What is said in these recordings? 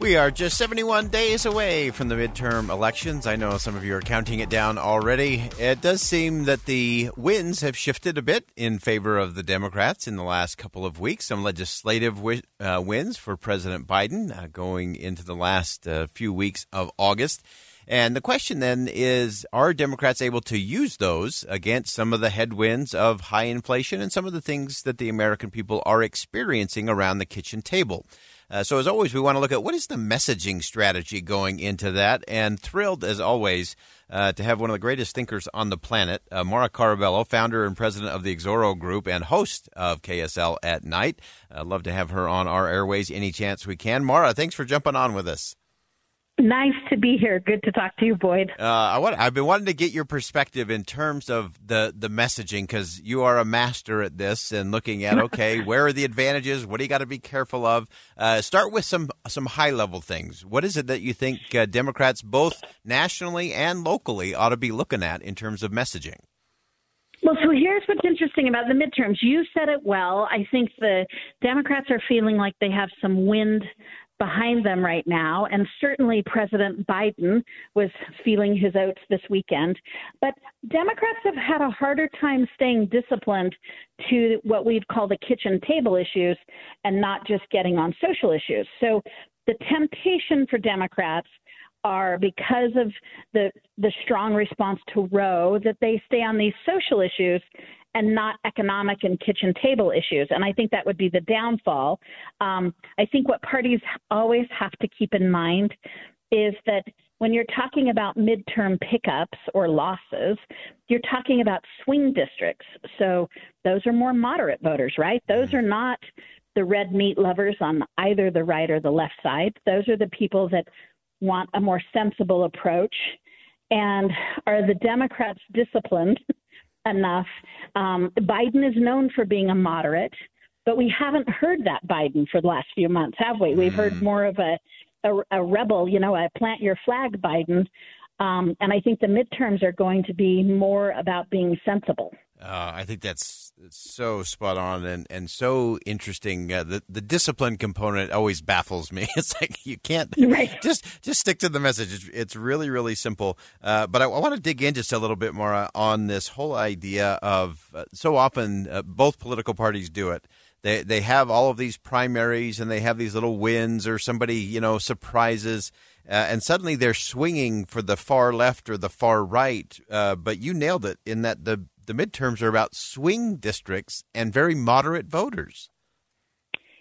We are just 71 days away from the midterm elections. I know some of you are counting it down already. It does seem that the winds have shifted a bit in favor of the Democrats in the last couple of weeks. Some legislative uh, wins for President Biden uh, going into the last uh, few weeks of August. And the question then is Are Democrats able to use those against some of the headwinds of high inflation and some of the things that the American people are experiencing around the kitchen table? Uh, so, as always, we want to look at what is the messaging strategy going into that. And thrilled, as always, uh, to have one of the greatest thinkers on the planet, uh, Maura Carabello, founder and president of the Exoro Group and host of KSL at Night. I'd love to have her on our airways any chance we can. Mara, thanks for jumping on with us. Nice to be here. Good to talk to you, Boyd. Uh, I want, I've been wanting to get your perspective in terms of the, the messaging because you are a master at this and looking at okay, where are the advantages? What do you got to be careful of? Uh, start with some some high level things. What is it that you think uh, Democrats, both nationally and locally, ought to be looking at in terms of messaging? Well, so here's what's interesting about the midterms. You said it well. I think the Democrats are feeling like they have some wind behind them right now. And certainly President Biden was feeling his oats this weekend. But Democrats have had a harder time staying disciplined to what we'd call the kitchen table issues and not just getting on social issues. So the temptation for Democrats are because of the the strong response to Roe that they stay on these social issues and not economic and kitchen table issues. And I think that would be the downfall. Um, I think what parties always have to keep in mind is that when you're talking about midterm pickups or losses, you're talking about swing districts. So those are more moderate voters, right? Those are not the red meat lovers on either the right or the left side. Those are the people that want a more sensible approach. And are the Democrats disciplined enough? Um, Biden is known for being a moderate, but we haven't heard that Biden for the last few months, have we? We've heard Mm. more of a, a, a rebel, you know, a plant your flag Biden. Um, and I think the midterms are going to be more about being sensible. Uh, I think that's so spot on and, and so interesting. Uh, the the discipline component always baffles me. It's like you can't Right. just just stick to the message. It's, it's really really simple. Uh, but I, I want to dig in just a little bit more on this whole idea of uh, so often uh, both political parties do it. They they have all of these primaries and they have these little wins or somebody you know surprises. Uh, and suddenly they're swinging for the far left or the far right. Uh, but you nailed it in that the the midterms are about swing districts and very moderate voters.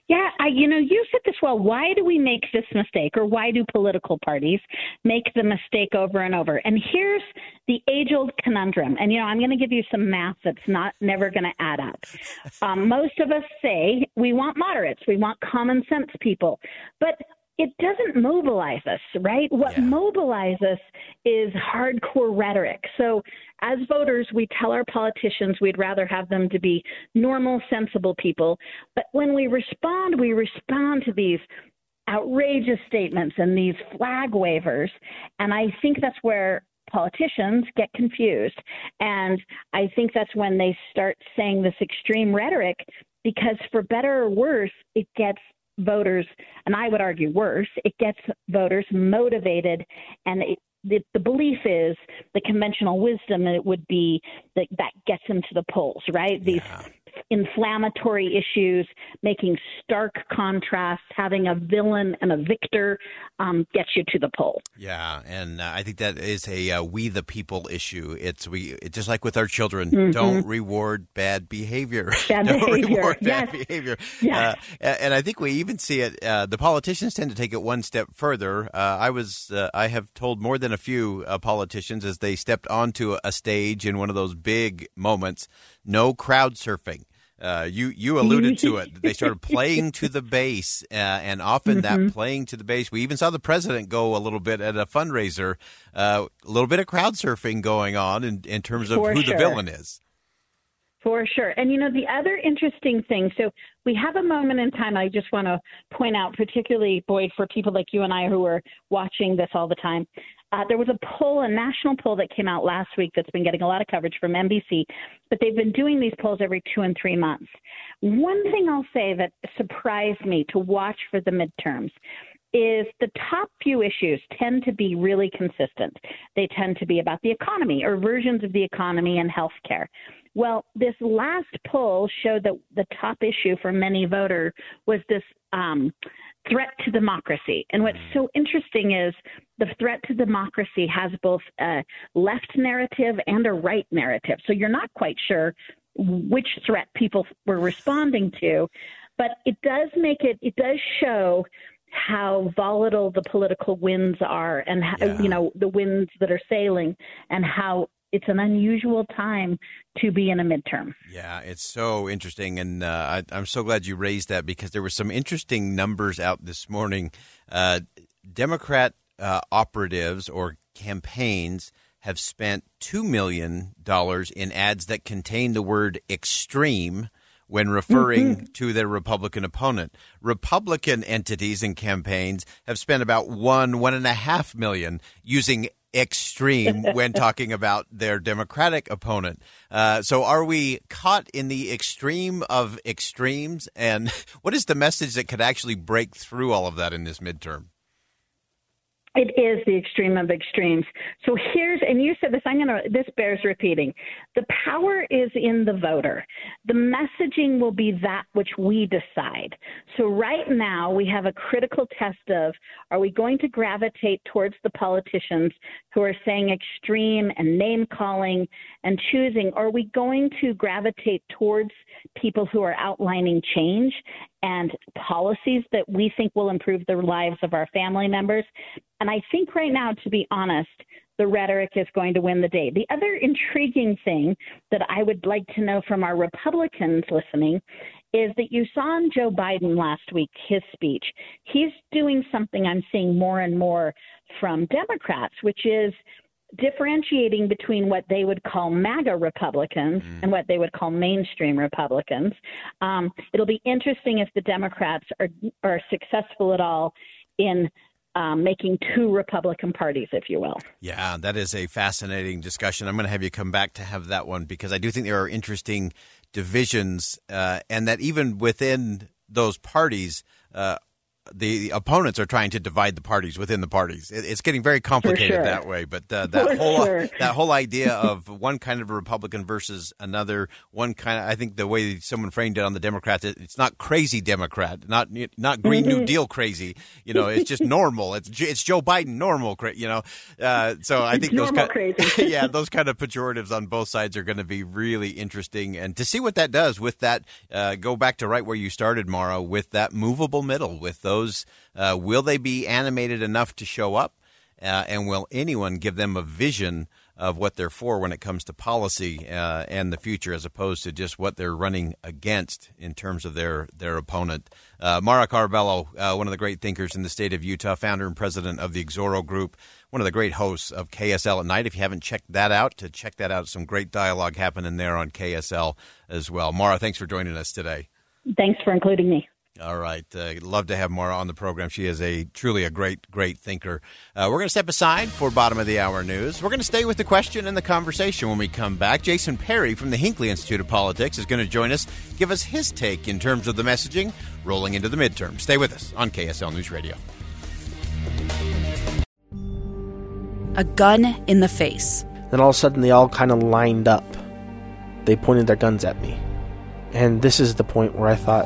Yeah, I, you know, you said this well. Why do we make this mistake, or why do political parties make the mistake over and over? And here's the age-old conundrum. And you know, I'm going to give you some math that's not never going to add up. Um, most of us say we want moderates, we want common sense people, but it doesn't mobilize us, right? What Yeah. mobilizes us is hardcore rhetoric. So, as voters, we tell our politicians we'd rather have them to be normal, sensible people. But when we respond, we respond to these outrageous statements and these flag wavers. And I think that's where politicians get confused. And I think that's when they start saying this extreme rhetoric because, for better or worse, it gets voters, and I would argue worse, it gets voters motivated and it, the, the belief is the conventional wisdom it would be that that gets them to the polls, right? These Yeah. Inflammatory issues, making stark contrasts, having a villain and a victor um, gets you to the poll. Yeah, and uh, I think that is a uh, we the people issue. It's we it's just like with our children. Mm-hmm. Don't reward bad behavior. Bad don't behavior. reward yes. bad behavior. Yes. Uh, and I think we even see it. Uh, the politicians tend to take it one step further. Uh, I was uh, I have told more than a few politicians as they stepped onto a stage in one of those big moments. No crowd surfing. Uh, you you alluded to it. They started playing to the base, uh, and often mm-hmm. that playing to the base. We even saw the president go a little bit at a fundraiser, uh, a little bit of crowd surfing going on in, in terms of For who sure. the villain is. For sure. And you know, the other interesting thing so we have a moment in time I just want to point out, particularly, Boyd, for people like you and I who are watching this all the time. Uh, there was a poll, a national poll that came out last week that's been getting a lot of coverage from NBC, but they've been doing these polls every two and three months. One thing I'll say that surprised me to watch for the midterms is the top few issues tend to be really consistent. They tend to be about the economy or versions of the economy and healthcare. Well, this last poll showed that the top issue for many voters was this um, threat to democracy. And what's so interesting is the threat to democracy has both a left narrative and a right narrative. So you're not quite sure which threat people were responding to, but it does make it, it does show how volatile the political winds are and how, Yeah. you know the winds that are sailing and how it's an unusual time to be in a midterm. Yeah, it's so interesting, and uh, I, I'm so glad you raised that because there were some interesting numbers out this morning. Uh, Democrat uh, operatives or campaigns have spent two million dollars in ads that contain the word "extreme." When referring to their Republican opponent, Republican entities and campaigns have spent about one, one and a half million using extreme when talking about their Democratic opponent. Uh, so, are we caught in the extreme of extremes? And what is the message that could actually break through all of that in this midterm? It is the extreme of extremes. So here's, and you said this, I'm going to, this bears repeating. The power is in the voter. The messaging will be that which we decide. So right now we have a critical test of are we going to gravitate towards the politicians who are saying extreme and name calling and choosing? Are we going to gravitate towards people who are outlining change and policies that we think will improve the lives of our family members? And I think right now, to be honest, the rhetoric is going to win the day. The other intriguing thing that I would like to know from our Republicans listening is that you saw on Joe Biden last week, his speech. He's doing something I'm seeing more and more from Democrats, which is differentiating between what they would call MAGA Republicans and what they would call mainstream Republicans. Um, it'll be interesting if the Democrats are are successful at all in um, making two Republican parties, if you will. Yeah, that is a fascinating discussion. I'm going to have you come back to have that one because I do think there are interesting divisions, uh, and that even within those parties, uh, the opponents are trying to divide the parties within the parties. It, it's getting very complicated sure. that way. But uh, that For whole sure. that whole idea of one kind of a Republican versus another, one kind of I think the way someone framed it on the Democrats, it, it's not crazy Democrat, not not Green Mm-hmm. New Deal crazy. You know, it's just normal. It's it's Joe Biden normal. You know, uh, so I It's think those kind, crazy. yeah, those kind of pejoratives on both sides are going to be really interesting, and to see what that does with that. Uh, go back to right where you started, Mara, with that movable middle, with those. Uh, will they be animated enough to show up? Uh, and will anyone give them a vision of what they're for when it comes to policy uh, and the future, as opposed to just what they're running against in terms of their their opponent? Uh, Mara Carabello, uh, one of the great thinkers in the state of Utah, founder and president of the Exoro Group, one of the great hosts of KSL at night. If you haven't checked that out, to check that out, some great dialogue happening there on KSL as well. Mara, thanks for joining us today. Thanks for including me. All right. Uh, love to have Mara on the program. She is a truly a great, great thinker. Uh, we're going to step aside for bottom of the hour news. We're going to stay with the question and the conversation when we come back. Jason Perry from the Hinckley Institute of Politics is going to join us, give us his take in terms of the messaging rolling into the midterm. Stay with us on KSL News Radio. A gun in the face. Then all of a sudden, they all kind of lined up. They pointed their guns at me. And this is the point where I thought,